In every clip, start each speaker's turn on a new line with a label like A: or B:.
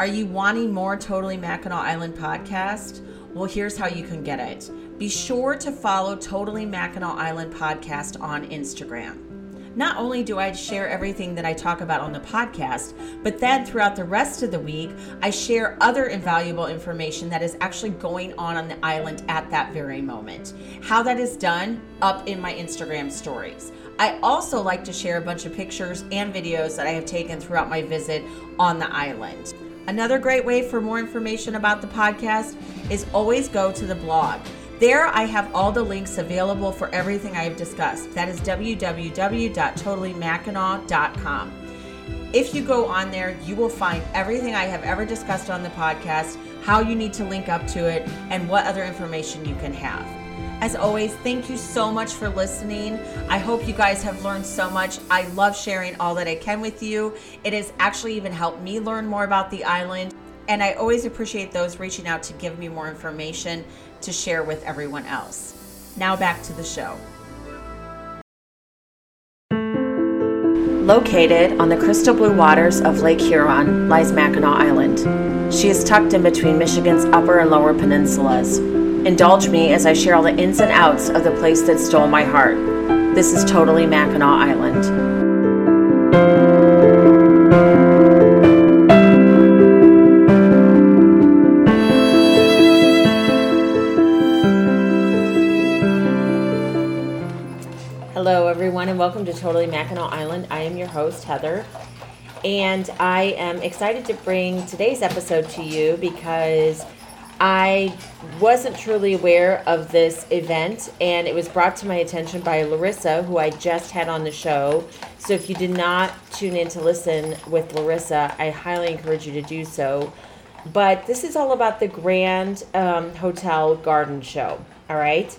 A: Are you wanting more Totally Mackinac Island podcast? Well, here's how you can get it. Be sure to follow Totally Mackinac Island podcast on Instagram. Not only do I share everything that I talk about on the podcast, but then throughout the rest of the week, I share other invaluable information that is actually going on on the island at that very moment. How that is done, up in my Instagram stories. I also like to share a bunch of pictures and videos that I have taken throughout my visit on the island. Another great way for more information about the podcast is always go to the blog. There, I have all the links available for everything I have discussed. That is www.totallymackinac.com. If you go on there, you will find everything I have ever discussed on the podcast, how you need to link up to it, and what other information you can have. As always, thank you so much for listening. I hope you guys have learned so much. I love sharing all that I can with you. It has actually even helped me learn more about the island. And I always appreciate those reaching out to give me more information to share with everyone else. Now back to the show. Located on the crystal blue waters of Lake Huron lies Mackinac Island. She is tucked in between Michigan's upper and lower peninsulas. Indulge me as I share all the ins and outs of the place that stole my heart. This is totally Mackinac Island. Hello, everyone, and welcome to Totally Mackinac Island. I am your host, Heather, and I am excited to bring today's episode to you because I wasn't truly aware of this event, and it was brought to my attention by Larissa, who I just had on the show. So if you did not tune in to listen with Larissa, I highly encourage you to do so. But this is all about the Grand um, Hotel Garden Show, all right?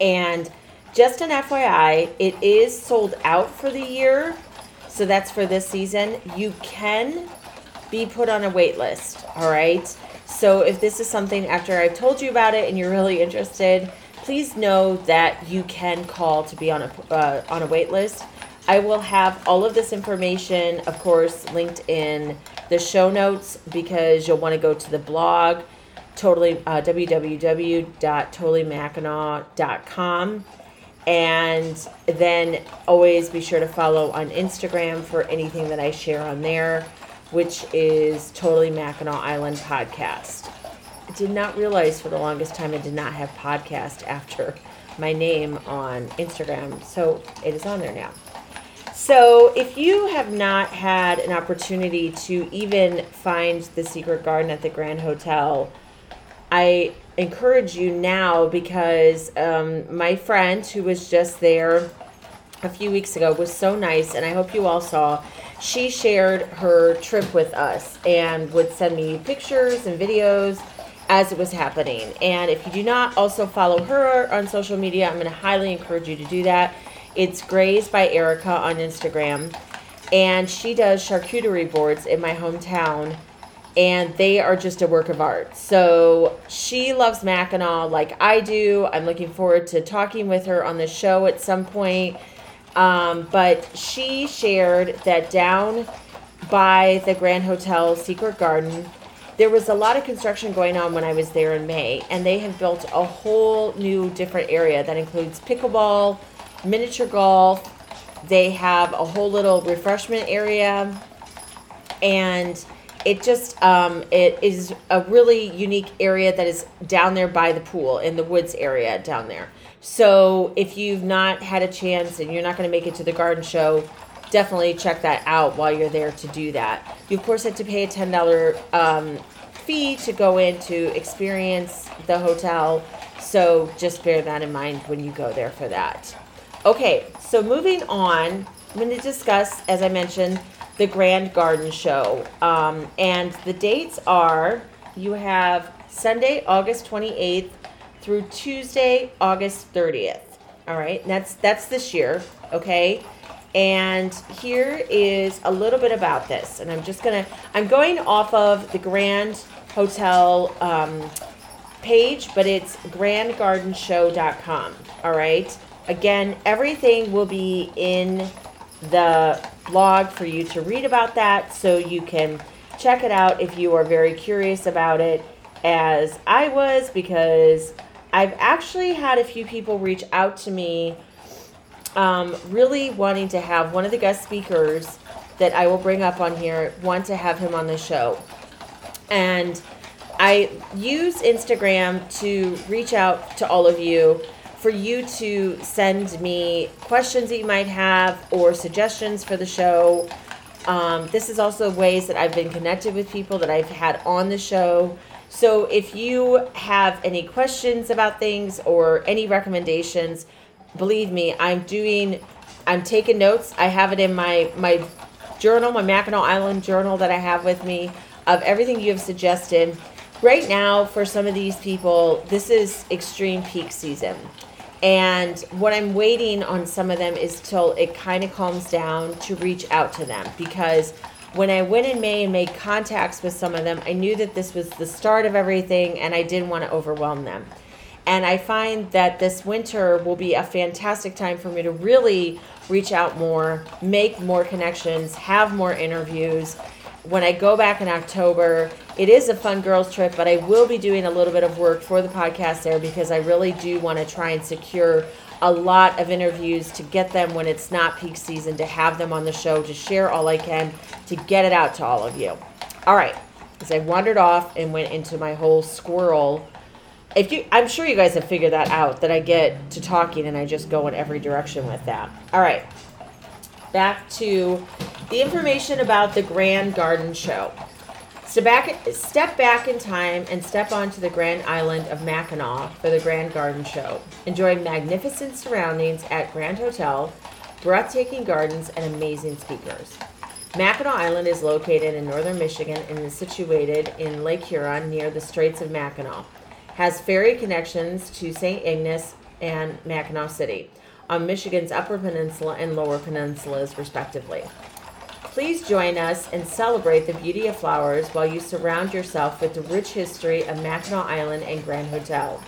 A: And just an FYI, it is sold out for the year. So that's for this season. You can be put on a wait list, all right? So if this is something after I've told you about it and you're really interested, please know that you can call to be on a uh, on a wait list. I will have all of this information, of course, linked in the show notes because you'll want to go to the blog, totally uh, www.totallymackinac.com, and then always be sure to follow on Instagram for anything that I share on there which is Totally Mackinac Island Podcast. I did not realize for the longest time I did not have podcast after my name on Instagram, so it is on there now. So, if you have not had an opportunity to even find the secret garden at the Grand Hotel, I encourage you now because um, my friend who was just there a few weeks ago was so nice, and I hope you all saw she shared her trip with us and would send me pictures and videos as it was happening. And if you do not also follow her on social media, I'm going to highly encourage you to do that. It's Graze by Erica on Instagram. And she does charcuterie boards in my hometown. And they are just a work of art. So she loves Mackinac like I do. I'm looking forward to talking with her on the show at some point um, but she shared that down by the Grand Hotel Secret Garden, there was a lot of construction going on when I was there in May, and they have built a whole new different area that includes pickleball, miniature golf. They have a whole little refreshment area, and it just um, it is a really unique area that is down there by the pool in the woods area down there. So if you've not had a chance and you're not going to make it to the garden show, definitely check that out while you're there to do that. You of course have to pay a ten dollar um, fee to go in to experience the hotel. So just bear that in mind when you go there for that. Okay, so moving on, I'm going to discuss, as I mentioned, the Grand Garden Show. Um, and the dates are you have Sunday, August 28th through Tuesday, August 30th. All right, that's that's this year, okay? And here is a little bit about this. And I'm just gonna I'm going off of the Grand Hotel um, page, but it's grandgardenshow.com. All right. Again, everything will be in the blog for you to read about that so you can check it out if you are very curious about it, as I was, because I've actually had a few people reach out to me um, really wanting to have one of the guest speakers that I will bring up on here, want to have him on the show. And I use Instagram to reach out to all of you for you to send me questions that you might have or suggestions for the show. Um, this is also ways that I've been connected with people that I've had on the show. So if you have any questions about things or any recommendations, believe me, I'm doing, I'm taking notes. I have it in my my journal, my Mackinac Island journal that I have with me of everything you have suggested. Right now, for some of these people, this is extreme peak season. And what I'm waiting on some of them is till it kind of calms down to reach out to them because when I went in May and made contacts with some of them, I knew that this was the start of everything and I didn't want to overwhelm them. And I find that this winter will be a fantastic time for me to really reach out more, make more connections, have more interviews. When I go back in October, it is a fun girls' trip, but I will be doing a little bit of work for the podcast there because I really do want to try and secure a lot of interviews to get them when it's not peak season, to have them on the show, to share all I can, to get it out to all of you. All right, as I wandered off and went into my whole squirrel. If you i'm sure you guys have figured that out that i get to talking and i just go in every direction with that. All right back to the information about the grand garden show so back step back in time and step onto the grand island of mackinac for the grand garden show enjoy magnificent surroundings at grand hotel breathtaking gardens and amazing speakers Mackinac Island is located in northern Michigan and is situated in Lake Huron near the Straits of Mackinac has ferry connections to St. Ignace and Mackinac City on Michigan's Upper Peninsula and Lower Peninsulas, respectively. Please join us and celebrate the beauty of flowers while you surround yourself with the rich history of Mackinac Island and Grand Hotel.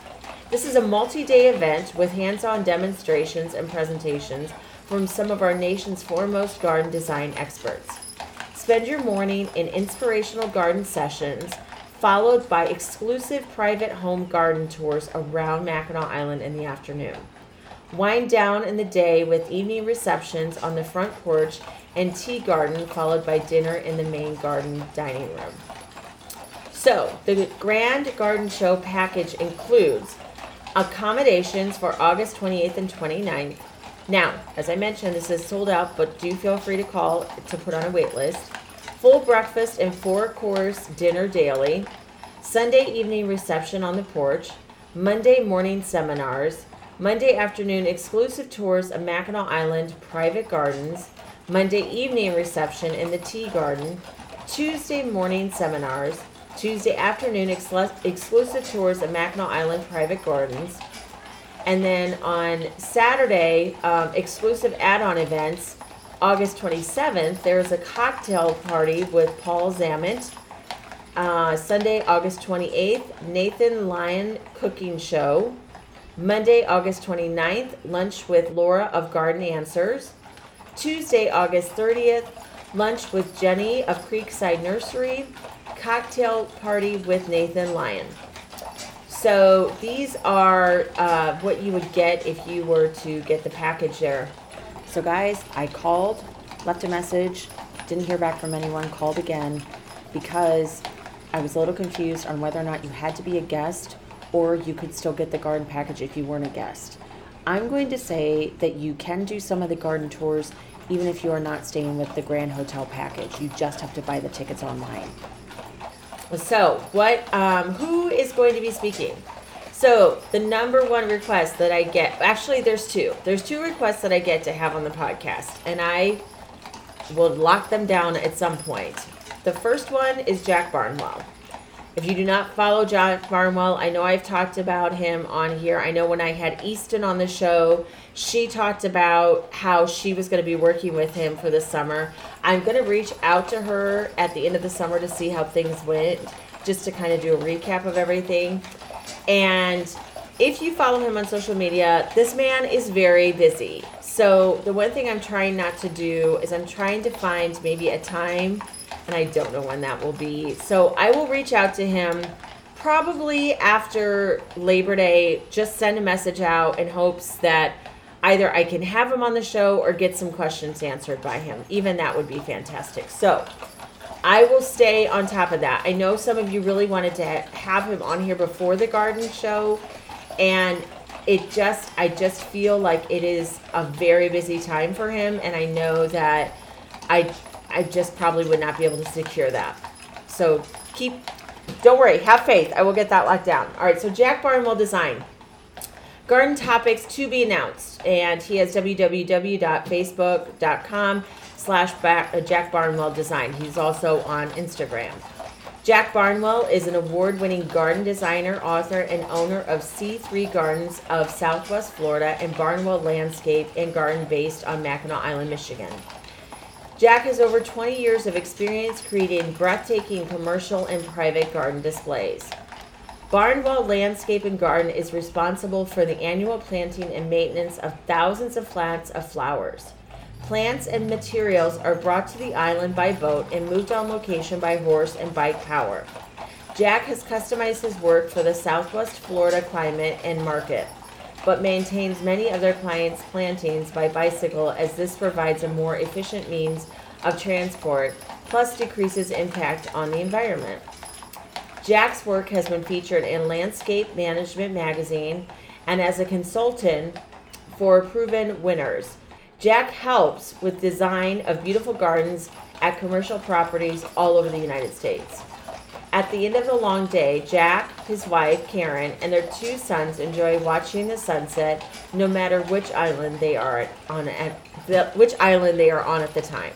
A: This is a multi day event with hands on demonstrations and presentations from some of our nation's foremost garden design experts. Spend your morning in inspirational garden sessions followed by exclusive private home garden tours around Mackinac Island in the afternoon. Wind down in the day with evening receptions on the front porch and tea garden, followed by dinner in the main garden dining room. So, the Grand Garden Show package includes accommodations for August 28th and 29th. Now, as I mentioned, this is sold out, but do feel free to call to put on a wait list full breakfast and four course dinner daily, Sunday evening reception on the porch, Monday morning seminars, Monday afternoon exclusive tours of Mackinac Island private gardens, Monday evening reception in the tea garden, Tuesday morning seminars, Tuesday afternoon exclusive tours of Mackinac Island private gardens, and then on Saturday, um, exclusive add on events August 27th, there's a cocktail party with Paul Zammit. Uh, Sunday, August 28th, Nathan Lyon Cooking Show. Monday, August 29th, lunch with Laura of Garden Answers. Tuesday, August 30th, lunch with Jenny of Creekside Nursery. Cocktail party with Nathan Lyon. So these are uh, what you would get if you were to get the package there. So, guys, I called, left a message, didn't hear back from anyone, called again because I was a little confused on whether or not you had to be a guest or you could still get the garden package if you weren't a guest. I'm going to say that you can do some of the garden tours even if you are not staying with the Grand Hotel package. You just have to buy the tickets online. So, what? Um, who is going to be speaking? So the number one request that I get, actually, there's two. There's two requests that I get to have on the podcast, and I will lock them down at some point. The first one is Jack Barnwell. If you do not follow Jack Barnwell, I know I've talked about him on here. I know when I had Easton on the show, she talked about how she was going to be working with him for the summer. I'm going to reach out to her at the end of the summer to see how things went, just to kind of do a recap of everything. And if you follow him on social media, this man is very busy. So the one thing I'm trying not to do is I'm trying to find maybe a time and I don't know when that will be. So I will reach out to him probably after Labor Day, just send a message out in hopes that either I can have him on the show or get some questions answered by him. Even that would be fantastic. So I will stay on top of that. I know some of you really wanted to have him on here before the garden show, and it just, I just feel like it is a very busy time for him, and I know that I, I just probably would not be able to secure that. So keep, don't worry, have faith. I will get that locked down. All right, so Jack Barnwell Design. Garden topics to be announced, and he has www.facebook.com slash uh, Jack Barnwell Design. He's also on Instagram. Jack Barnwell is an award winning garden designer, author, and owner of C3 Gardens of Southwest Florida and Barnwell Landscape and Garden based on Mackinac Island, Michigan. Jack has over 20 years of experience creating breathtaking commercial and private garden displays. Barnwell Landscape and Garden is responsible for the annual planting and maintenance of thousands of plants of flowers. Plants and materials are brought to the island by boat and moved on location by horse and bike power. Jack has customized his work for the Southwest Florida climate and market but maintains many of their clients' plantings by bicycle as this provides a more efficient means of transport, plus decreases impact on the environment. Jack's work has been featured in Landscape Management magazine and as a consultant for proven winners. Jack helps with design of beautiful gardens at commercial properties all over the United States. At the end of the long day, Jack, his wife, Karen, and their two sons enjoy watching the sunset no matter which island they are on at the, which island they are on at the time.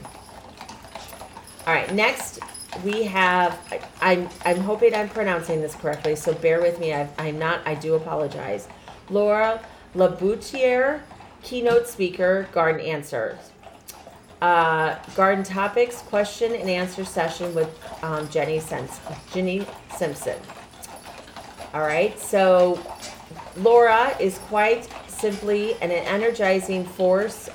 A: All right, next we have I'm I'm hoping I'm pronouncing this correctly, so bear with me. i am not. I do apologize. Laura LeBoutillier, keynote speaker, Garden Answers uh, garden topics question and answer session with um, Jenny, Sens- Jenny Simpson. All right, so Laura is quite simply an energizing force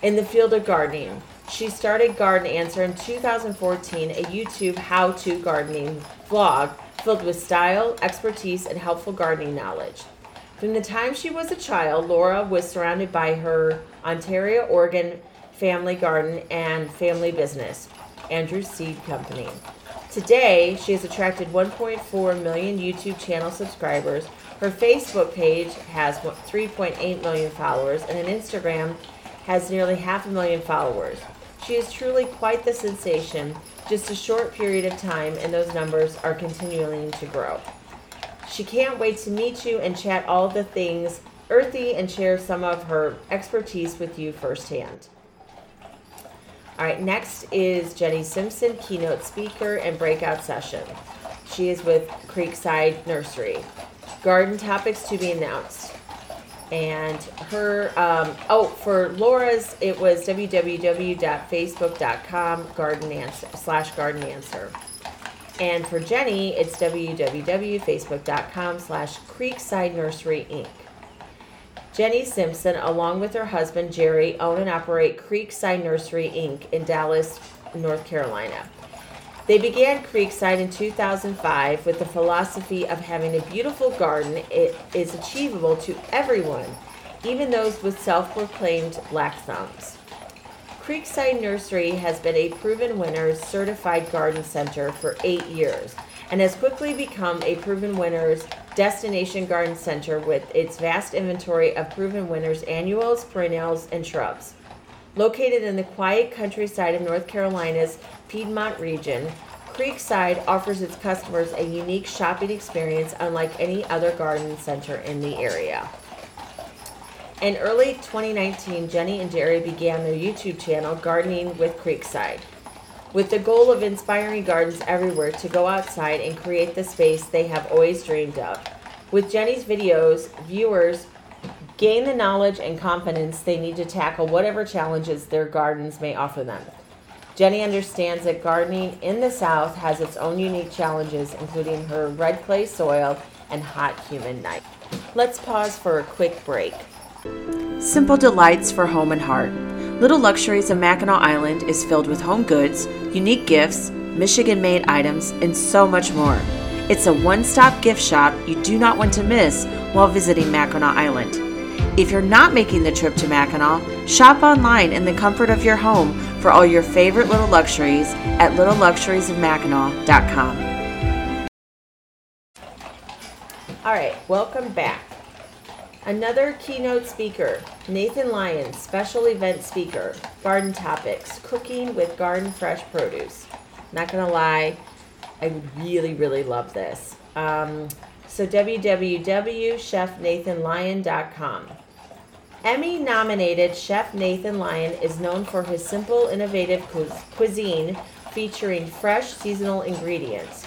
A: in the field of gardening. She started Garden Answer in 2014, a YouTube how to gardening vlog filled with style, expertise, and helpful gardening knowledge. From the time she was a child, Laura was surrounded by her Ontario, Oregon family garden and family business, Andrews Seed Company. Today, she has attracted 1.4 million YouTube channel subscribers. Her Facebook page has 3.8 million followers, and an Instagram has nearly half a million followers. She is truly quite the sensation, just a short period of time, and those numbers are continuing to grow. She can't wait to meet you and chat all the things earthy and share some of her expertise with you firsthand. All right, next is Jenny Simpson, keynote speaker and breakout session. She is with Creekside Nursery. Garden topics to be announced. And her, um, oh, for Laura's, it was www.facebook.com garden answer slash garden answer. And for Jenny, it's www.facebook.com slash Creekside Nursery Inc. Jenny Simpson, along with her husband Jerry, own and operate Creekside Nursery Inc. in Dallas, North Carolina. They began Creekside in 2005 with the philosophy of having a beautiful garden. It is achievable to everyone, even those with self proclaimed black thumbs. Creekside Nursery has been a proven winners certified garden center for eight years and has quickly become a proven winners Destination Garden Center with its vast inventory of proven winners, annuals, perennials, and shrubs. Located in the quiet countryside of North Carolina's Piedmont region, Creekside offers its customers a unique shopping experience unlike any other garden center in the area. In early 2019, Jenny and Jerry began their YouTube channel, Gardening with Creekside with the goal of inspiring gardens everywhere to go outside and create the space they have always dreamed of. With Jenny's videos, viewers gain the knowledge and confidence they need to tackle whatever challenges their gardens may offer them. Jenny understands that gardening in the South has its own unique challenges, including her red clay soil and hot, humid night. Let's pause for a quick break. Simple delights for home and heart. Little Luxuries of Mackinac Island is filled with home goods, unique gifts, Michigan made items, and so much more. It's a one stop gift shop you do not want to miss while visiting Mackinac Island. If you're not making the trip to Mackinac, shop online in the comfort of your home for all your favorite little luxuries at littleluxuriesofmackinac.com. All right, welcome back. Another keynote speaker, Nathan Lyons, special event speaker, garden topics, cooking with garden fresh produce. Not gonna lie, I really, really love this. Um, so www.chefnathanlyon.com. Emmy nominated Chef Nathan Lyon is known for his simple, innovative cuisine featuring fresh seasonal ingredients.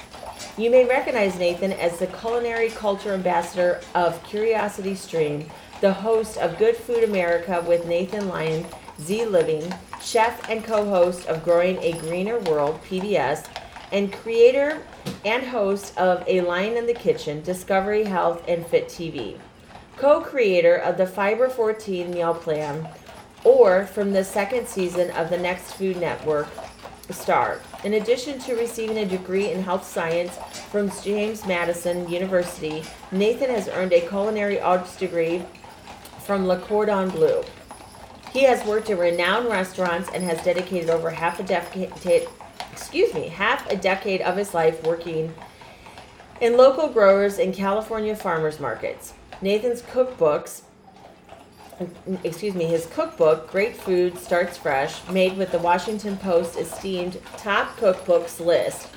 A: You may recognize Nathan as the culinary culture ambassador of Curiosity Stream, the host of Good Food America with Nathan Lyon, Z Living, chef and co host of Growing a Greener World, PBS, and creator and host of A Lyon in the Kitchen, Discovery Health, and Fit TV. Co creator of the Fiber 14 meal plan, or from the second season of the Next Food Network, star. In addition to receiving a degree in health science from James Madison University, Nathan has earned a culinary arts degree from Le Cordon Bleu. He has worked in renowned restaurants and has dedicated over half a decade, excuse me, half a decade of his life working in local growers and California farmers markets. Nathan's cookbooks excuse me, his cookbook, Great Food Starts Fresh, made with the Washington Post esteemed top cookbooks list,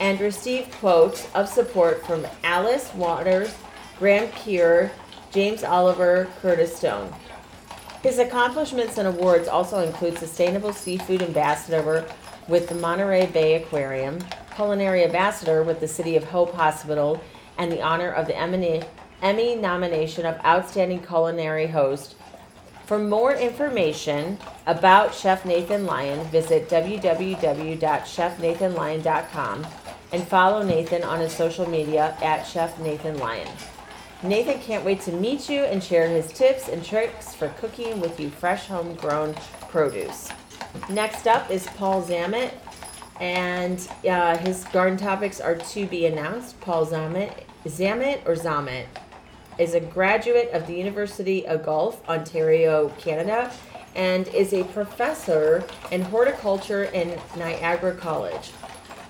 A: and received quotes of support from Alice Waters, Graham Kerr, James Oliver, Curtis Stone. His accomplishments and awards also include Sustainable Seafood Ambassador with the Monterey Bay Aquarium, Culinary Ambassador with the City of Hope Hospital, and the honor of the Emmy Emmy nomination of Outstanding Culinary Host. For more information about Chef Nathan Lyon, visit www.chefnathanlyon.com and follow Nathan on his social media at Chef Nathan Lyon. Nathan can't wait to meet you and share his tips and tricks for cooking with you fresh homegrown produce. Next up is Paul Zammit, and uh, his garden topics are to be announced. Paul Zammit, Zamet or Zamet is a graduate of the University of Guelph, Ontario, Canada, and is a professor in horticulture in Niagara College.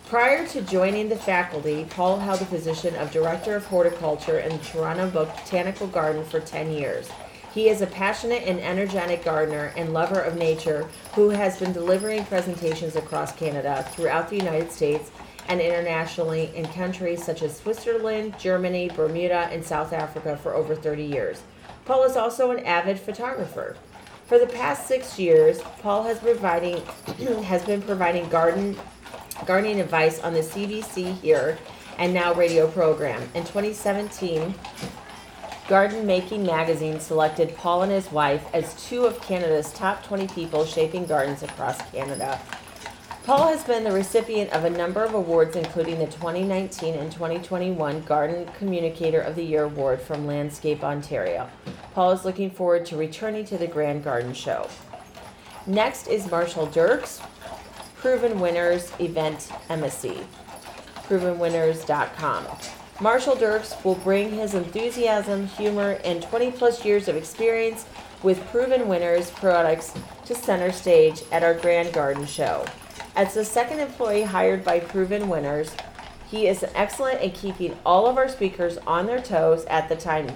A: Prior to joining the faculty, Paul held the position of Director of Horticulture in the Toronto Botanical Garden for 10 years. He is a passionate and energetic gardener and lover of nature who has been delivering presentations across Canada, throughout the United States, and internationally in countries such as Switzerland, Germany, Bermuda, and South Africa for over 30 years. Paul is also an avid photographer. For the past six years, Paul has providing has been providing garden gardening advice on the CBC Here and Now radio program. In 2017, Garden Making magazine selected Paul and his wife as two of Canada's top 20 people shaping gardens across Canada. Paul has been the recipient of a number of awards, including the 2019 and 2021 Garden Communicator of the Year Award from Landscape Ontario. Paul is looking forward to returning to the Grand Garden Show. Next is Marshall Dirks, Proven Winners Event Embassy, provenwinners.com. Marshall Dirks will bring his enthusiasm, humor, and 20 plus years of experience with Proven Winners products to center stage at our Grand Garden Show. As the second employee hired by Proven Winners, he is excellent at keeping all of our speakers on their toes at the time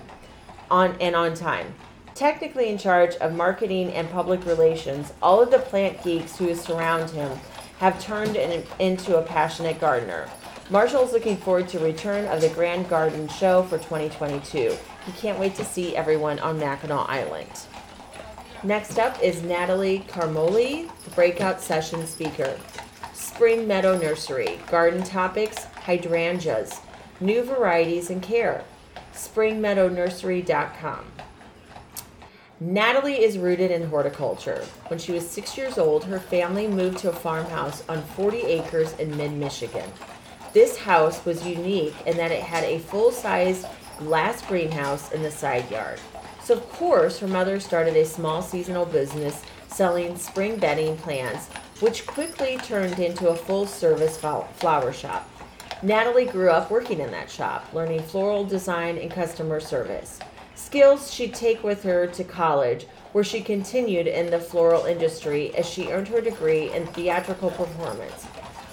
A: on and on time. Technically in charge of marketing and public relations, all of the plant geeks who surround him have turned in, into a passionate gardener. Marshall is looking forward to return of the Grand Garden Show for 2022. He can't wait to see everyone on Mackinac Island. Next up is Natalie Carmolli, the breakout session speaker. Spring Meadow Nursery, garden topics, hydrangeas, new varieties and care. SpringMeadowNursery.com. Natalie is rooted in horticulture. When she was six years old, her family moved to a farmhouse on 40 acres in mid Michigan. This house was unique in that it had a full size glass greenhouse in the side yard. So, of course, her mother started a small seasonal business selling spring bedding plants which quickly turned into a full service flower shop. Natalie grew up working in that shop, learning floral design and customer service. Skills she'd take with her to college, where she continued in the floral industry as she earned her degree in theatrical performance.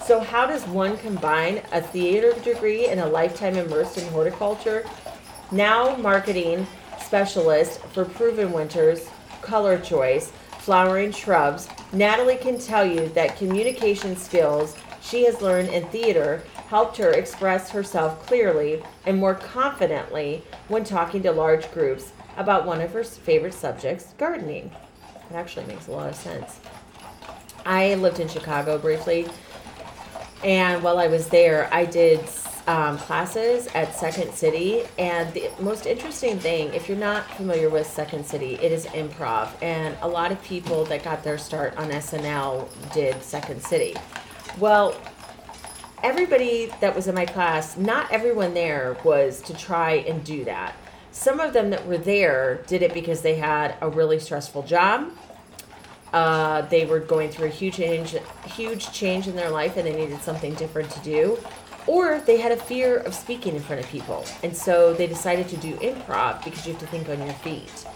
A: So, how does one combine a theater degree and a lifetime immersed in horticulture? Now, marketing specialist for Proven Winners, Color Choice, flowering shrubs, Natalie can tell you that communication skills she has learned in theater helped her express herself clearly and more confidently when talking to large groups about one of her favorite subjects, gardening. It actually makes a lot of sense. I lived in Chicago briefly, and while I was there, I did um, classes at Second City. And the most interesting thing, if you're not familiar with Second City, it is improv. And a lot of people that got their start on SNL did Second City. Well, everybody that was in my class, not everyone there was to try and do that. Some of them that were there did it because they had a really stressful job. Uh, they were going through a huge change, huge change in their life, and they needed something different to do. Or they had a fear of speaking in front of people, and so they decided to do improv because you have to think on your feet.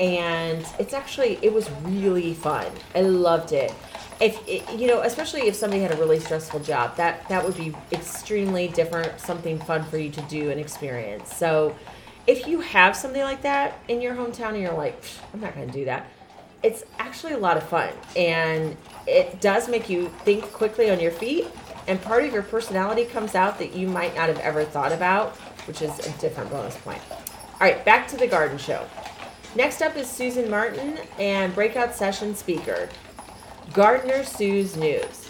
A: And it's actually it was really fun. I loved it if it, you know especially if somebody had a really stressful job that that would be extremely different something fun for you to do and experience so if you have something like that in your hometown and you're like i'm not going to do that it's actually a lot of fun and it does make you think quickly on your feet and part of your personality comes out that you might not have ever thought about which is a different bonus point all right back to the garden show next up is susan martin and breakout session speaker Gardener Sue's News.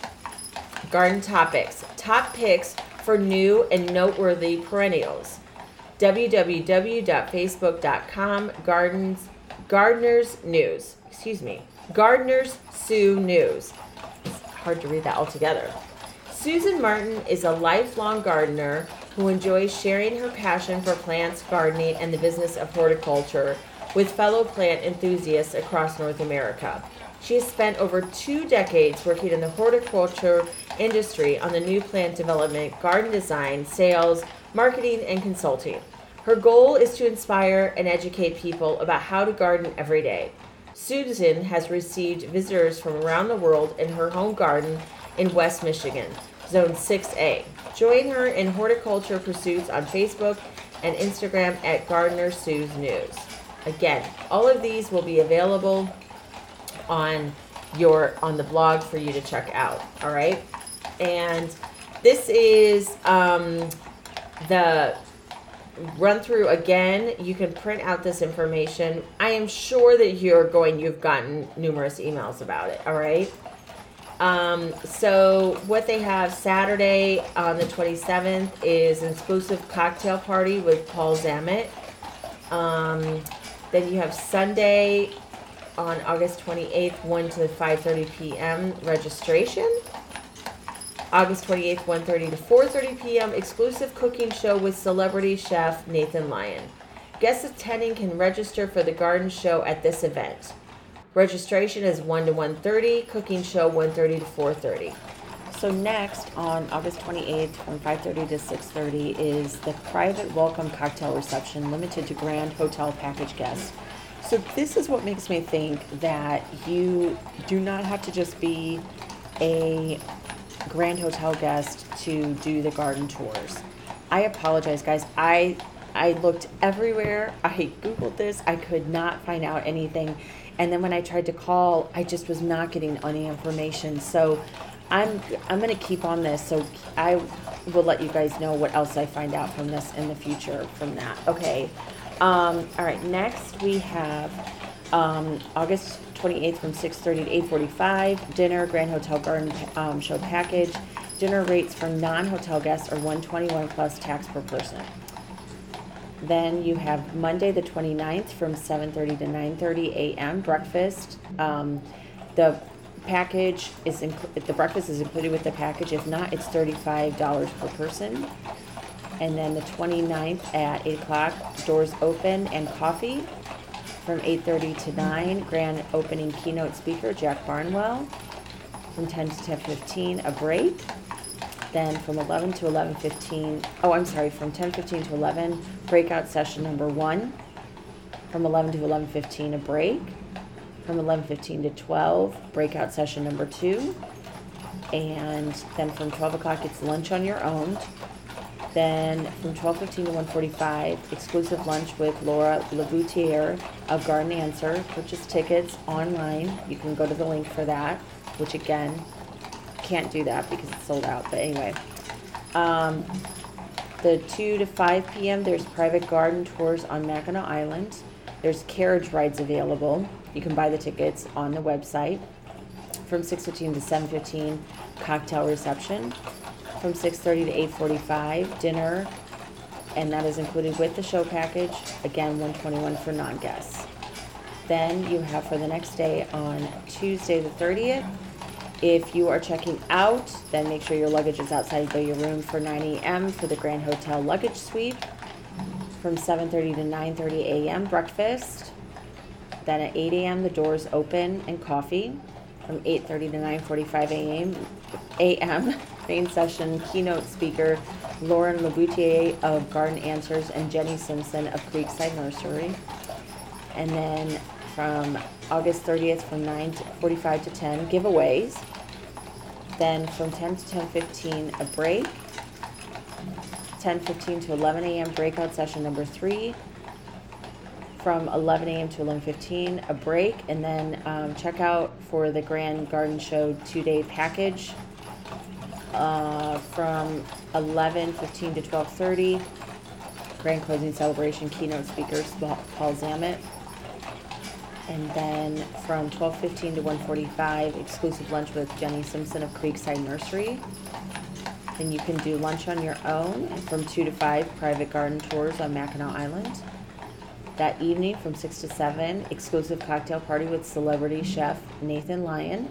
A: Garden Topics. Top picks for new and noteworthy perennials. www.facebook.com Gardens Gardeners News. Excuse me. Gardeners Sue News. It's hard to read that all together. Susan Martin is a lifelong gardener who enjoys sharing her passion for plants, gardening, and the business of horticulture with fellow plant enthusiasts across North America. She has spent over two decades working in the horticulture industry on the new plant development, garden design, sales, marketing, and consulting. Her goal is to inspire and educate people about how to garden every day. Susan has received visitors from around the world in her home garden in West Michigan, Zone 6A. Join her in horticulture pursuits on Facebook and Instagram at Gardener Sue's News. Again, all of these will be available on your on the blog for you to check out. All right, and this is um, the run through again. You can print out this information. I am sure that you're going. You've gotten numerous emails about it. All right. Um, so what they have Saturday on the 27th is an exclusive cocktail party with Paul Zammit. Um, then you have Sunday on August 28th, 1 to 5:30 p.m. registration. August 28th, 1:30 to 4:30 p.m. exclusive cooking show with celebrity chef Nathan Lyon. Guests attending can register for the garden show at this event. Registration is 1 to 1:30, cooking show 1:30 to 4:30.
B: So next on August 28th from 5:30 to 6:30 is the private welcome cocktail reception limited to Grand Hotel package guests. So this is what makes me think that you do not have to just be a Grand Hotel guest to do the garden tours. I apologize, guys. I I looked everywhere. I googled this. I could not find out anything. And then when I tried to call, I just was not getting any information. So I'm I'm going to keep on this. So I will let you guys know what else I find out from this in the future from that. Okay. Um, all right, next we have, um, August twenty-eighth from six thirty to eight forty-five, dinner, Grand Hotel Garden, um, Show Package. Dinner rates for non-hotel guests are one twenty-one plus tax per person. Then you have Monday, the 29th, from seven thirty to nine thirty AM, breakfast. Um, the package is, inclu- the breakfast is included with the package, if not, it's thirty-five dollars per person. And then the 29th at 8 o'clock, doors open and coffee from 8:30 to 9. Grand opening keynote speaker Jack Barnwell. from 10 to 10:15 a break. Then from 11 to 11:15, oh, I'm sorry, from 10:15 to 11 breakout session number 1. From 11 to 11:15 a break. From 11:15 to 12 breakout session number 2. And then from 12 o'clock it's lunch on your own. Then from 12:15 to 1:45, exclusive lunch with Laura LeBoutillier of Garden Answer. Purchase tickets online. You can go to the link for that, which again, can't do that because it's sold out. But anyway, um, the 2 to 5 p.m. There's private garden tours on Mackinac Island. There's carriage rides available. You can buy the tickets on the website. From 6:15 to 7:15, cocktail reception from 6:30 to 8:45, dinner, and that is included with the show package. Again, 121 for non-guests. Then you have for the next day on Tuesday the 30th. If you are checking out, then make sure your luggage is outside of your room for 9 a.m. for the Grand Hotel luggage sweep. From 7:30 to 9:30 a.m. breakfast. Then at 8 a.m. the doors open and coffee. From 8:30 to 9:45 a.m. a.m. main session keynote speaker Lauren LeBoutillier of Garden Answers and Jenny Simpson of Creekside Nursery. And then from August 30th from 9:45 to 10 giveaways. Then from 10 to 10:15 a break. 10:15 to 11 a.m. breakout session number three. From 11 a.m. to 11:15 a break, and then um, check out for the Grand Garden Show two-day package uh, from 11:15 to 12:30. Grand closing celebration keynote speakers Paul Zammit. And then from 12:15 to 1:45, exclusive lunch with Jenny Simpson of Creekside Nursery. Then you can do lunch on your own, and from 2 to 5, private garden tours on Mackinac Island. That evening, from 6 to 7, exclusive cocktail party with celebrity chef Nathan Lyon.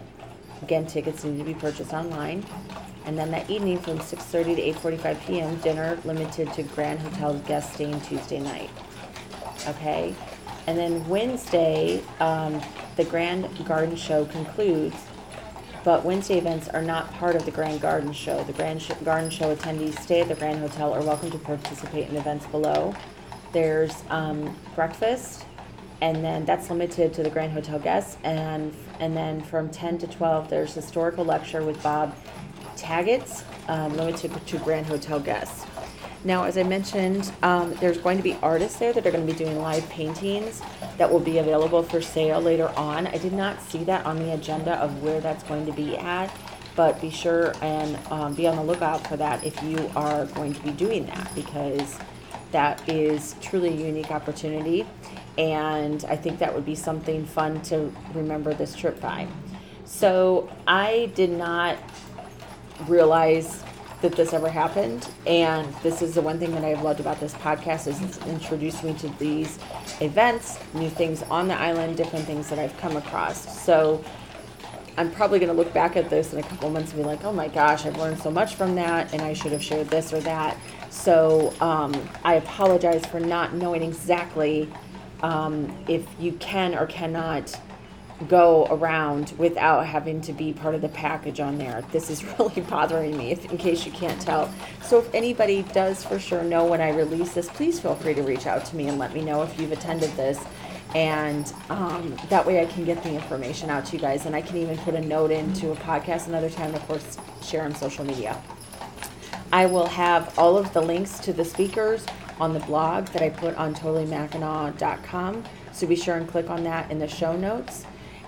B: Again, tickets need to be purchased online. And then that evening, from 6:30 to 8:45 p.m., dinner limited to Grand Hotel guests staying Tuesday night. Okay, and then Wednesday, um, the Grand Garden Show concludes, but Wednesday events are not part of the Grand Garden Show. The Grand Sh- Garden Show attendees stay at the Grand Hotel are welcome to participate in events below. There's um, breakfast, and then that's limited to the Grand Hotel guests. And and then from 10 to 12, there's historical lecture with Bob Tagatz, um, limited to Grand Hotel guests. Now, as I mentioned, um, there's going to be artists there that are going to be doing live paintings that will be available for sale later on. I did not see that on the agenda of where that's going to be at, but be sure and um, be on the lookout for that if you are going to be doing that because that is truly a unique opportunity. And I think that would be something fun to remember this trip by. So I did not realize that this ever happened. And this is the one thing that I've loved about this podcast is it's introduced me to these events, new things on the island, different things that I've come across. So I'm probably going to look back at this in a couple months and be like, oh my gosh, I've learned so much from that, and I should have shared this or that. So um, I apologize for not knowing exactly um, if you can or cannot go around without having to be part of the package on there. This is really bothering me, if, in case you can't tell. So if anybody does for sure know when I release this, please feel free to reach out to me and let me know if you've attended this. And um, that way I can get the information out to you guys. And I can even put a note into a podcast another time, of course, share on social media. I will have all of the links to the speakers on the blog that I put on totallymackinac.com. So be sure and click on that in the show notes.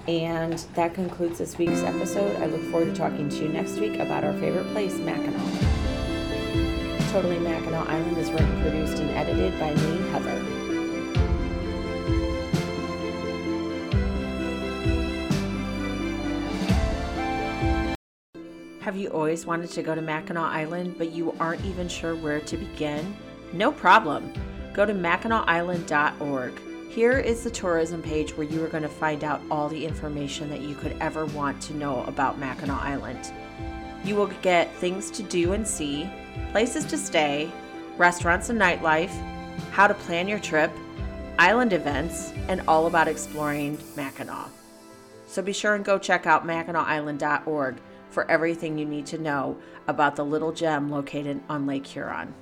B: And that concludes this week's episode. I look forward to talking to you next week about our favorite place, Mackinac. Totally Mackinac Island is written, produced, and edited by me, Heather. Have you always wanted to go to Mackinac Island, but you aren't even sure where to begin? No problem. Go to MackinacIsland.org. Here is the tourism page where you are going to find out all the information that you could ever want to know about Mackinac Island. You will get things to do and see, places to stay, restaurants and nightlife, how to plan your trip, island events, and all about exploring Mackinac. So be sure and go check out MackinacIsland.org.
A: for everything you need to know about the little gem located on Lake Huron.